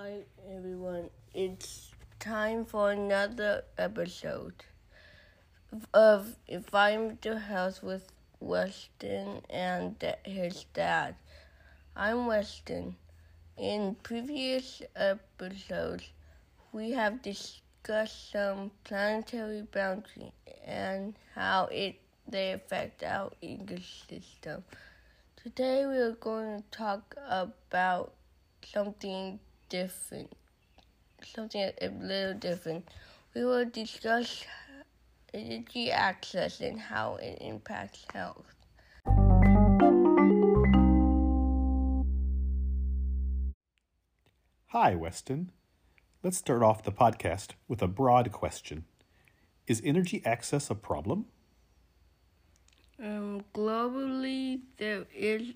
Hi everyone, it's time for another episode of Environmental Health with Weston and his dad. I'm Weston. In previous episodes, we have discussed some planetary boundaries and how it they affect our ecosystem. Today we're going to talk about something different, something a little different. We will discuss energy access and how it impacts health. Hi, Weston. Let's start off the podcast with a broad question Is energy access a problem? Um, globally, there is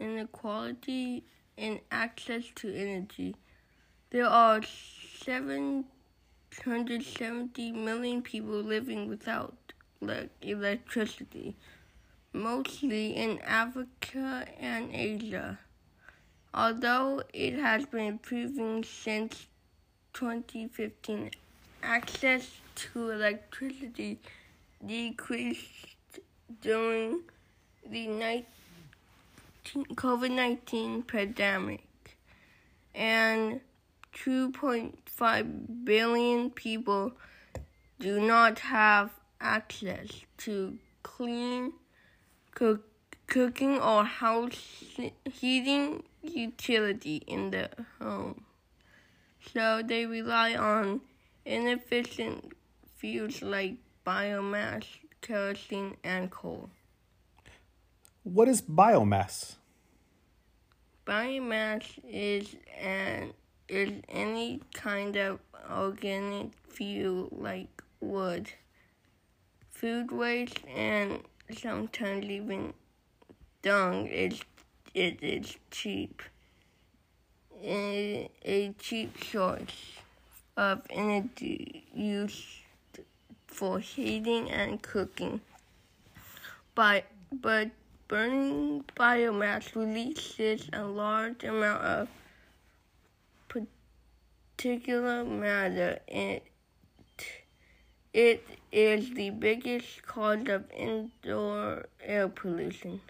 inequality in access to energy. There are 770 million people living without electricity, mostly in Africa and Asia. Although it has been improving since 2015, access to electricity decreased during the 19 COVID 19 pandemic, and 2.5 billion people do not have access to clean cook, cooking or house heating utility in the home. So they rely on inefficient fuels like biomass, kerosene, and coal. What is biomass? Biomass is an is any kind of organic fuel like wood, food waste, and sometimes even dung. Is it is cheap. A, a cheap source of energy used for heating and cooking. But but burning biomass releases a large amount of particulate matter. It, it is the biggest cause of indoor air pollution,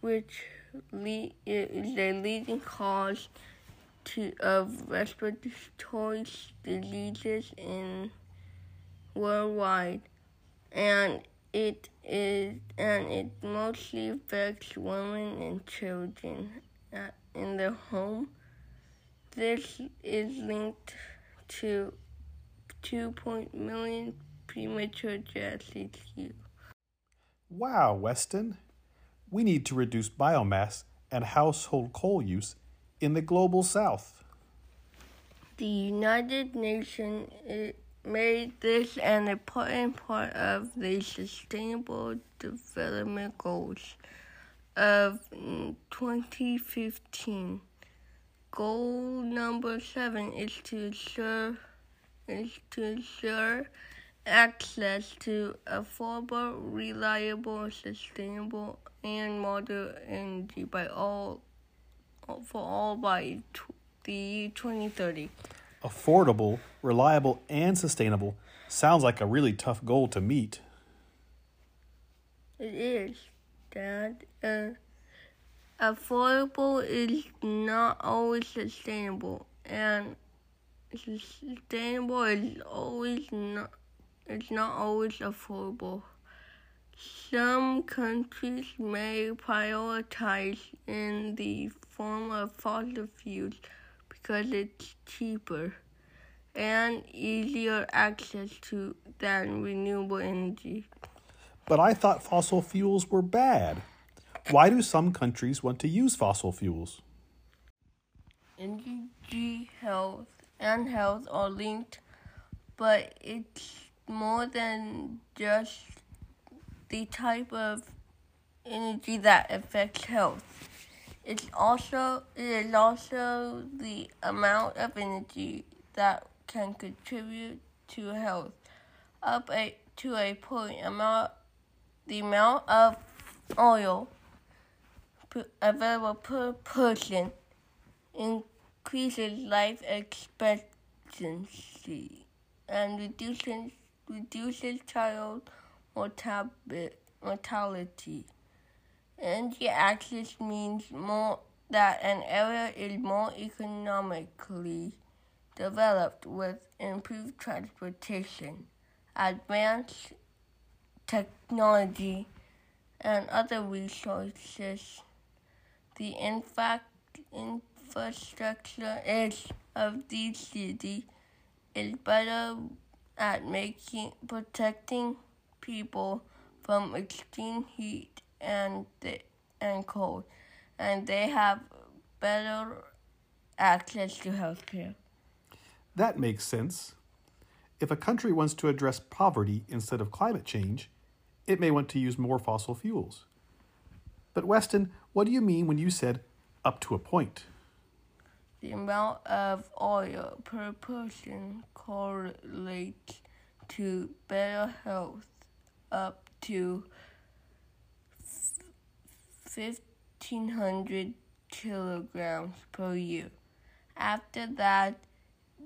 which is a leading cause to, of respiratory diseases in worldwide, and it is and it mostly affects women and children uh, in the home. This is linked to 2 million premature deaths each year. Wow, Weston. We need to reduce biomass and household coal use in the global south. The United Nations uh, made this an important part of the Sustainable Development Goals of 2015. Goal number seven is to ensure is to ensure access to affordable, reliable, sustainable, and modern energy by all for all by the year 2030 affordable, reliable, and sustainable sounds like a really tough goal to meet. It is, Dad. Uh, affordable is not always sustainable, and sustainable is always not. It's not always affordable. Some countries may prioritize in the form of fossil fuels because it's cheaper and easier access to than renewable energy. But I thought fossil fuels were bad. Why do some countries want to use fossil fuels? Energy, health, and health are linked, but it's more than just the type of energy that affects health. It's also it is also the amount of energy that can contribute to health. Up a, to a point, amount the amount of oil available per person increases life expectancy and reduces reduces child mortality. Energy access means more that an area is more economically developed with improved transportation, advanced technology, and other resources. The in fact infrastructure is of the city is better at making protecting people from extreme heat and and cold, and they have better access to health care. That makes sense. If a country wants to address poverty instead of climate change, it may want to use more fossil fuels. But, Weston, what do you mean when you said up to a point? The amount of oil per person correlates to better health up to 1500 kilograms per year. After that,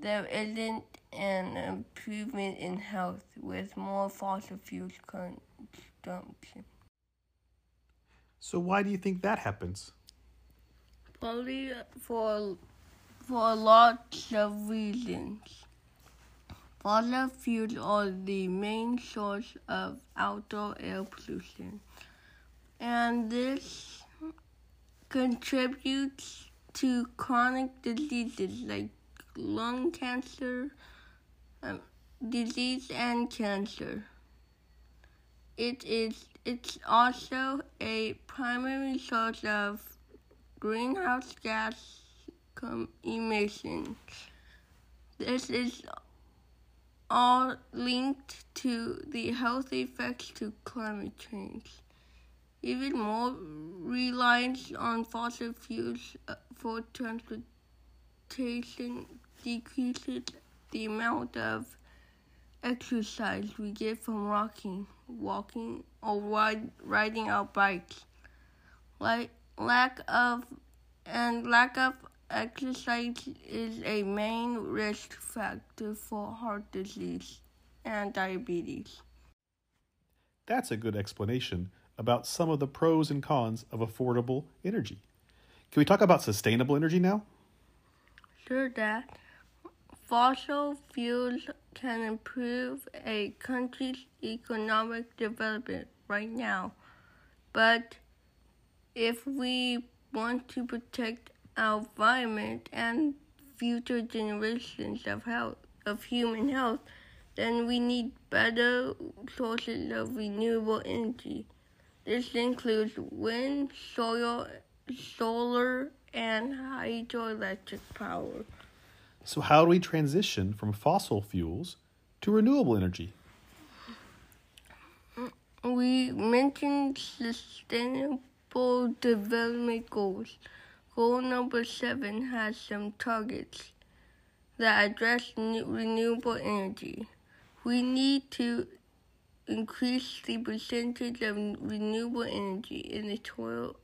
there isn't an improvement in health with more fossil fuels consumption. So why do you think that happens? Probably for for lots of reasons. Fossil fuels are the main source of outdoor air pollution, and this contributes to chronic diseases like lung cancer, um, disease, and cancer. It is it's also a primary source of greenhouse gas emissions. This is all linked to the health effects to climate change. Even more reliance on fossil fuels uh, for transportation decreases the amount of exercise we get from walking, walking, or ride, riding our bikes. Like lack of and lack of exercise is a main risk factor for heart disease and diabetes. That's a good explanation about some of the pros and cons of affordable energy. Can we talk about sustainable energy now? Sure, Dad. Fossil fuels can improve a country's economic development right now, but if we want to protect our environment and future generations of health of human health, then we need better sources of renewable energy. This includes wind, soil, solar, and hydroelectric power. So, how do we transition from fossil fuels to renewable energy? We mentioned sustainable development goals. Goal number seven has some targets that address renewable energy. We need to increase the percentage of renewable energy in the total,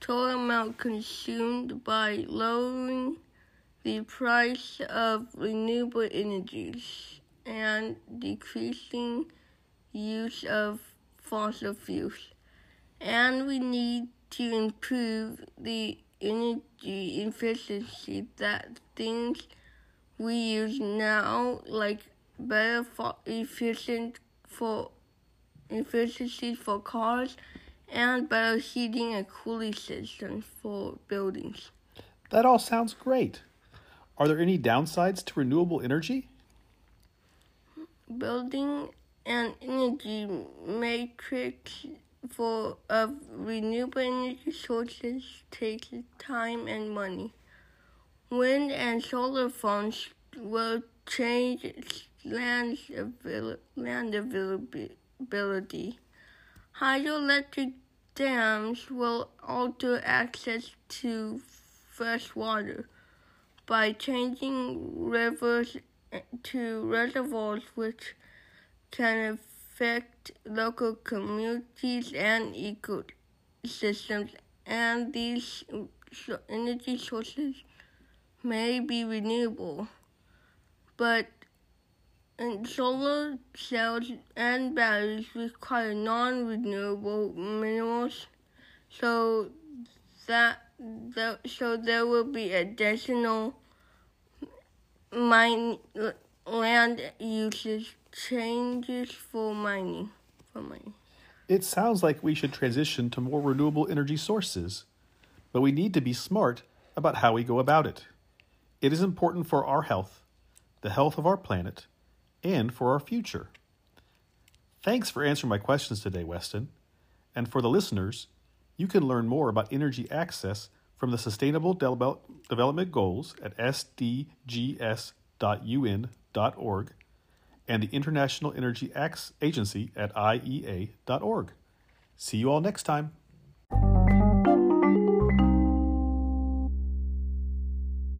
total amount consumed by lowering the price of renewable energies and decreasing use of fossil fuels. And we need to improve the energy efficiency that things we use now, like better efficient for efficiency for cars and better heating and cooling systems for buildings. That all sounds great. Are there any downsides to renewable energy? Building an energy matrix for of renewable energy sources takes time and money. Wind and solar farms will change land, avail- land availability. Hydroelectric dams will alter access to fresh water by changing rivers eh, to reservoirs, which can affect local communities and ecosystems. And these energy sources may be renewable, but and solar cells and batteries require non-renewable minerals, so that the, so there will be additional mine land uses changes for mining for mining. It sounds like we should transition to more renewable energy sources, but we need to be smart about how we go about it. It is important for our health, the health of our planet, and for our future. Thanks for answering my questions today, Weston. And for the listeners, you can learn more about energy access from the Sustainable Del- Development Goals at sdgs.un.org and the International Energy Agency at iea.org. See you all next time.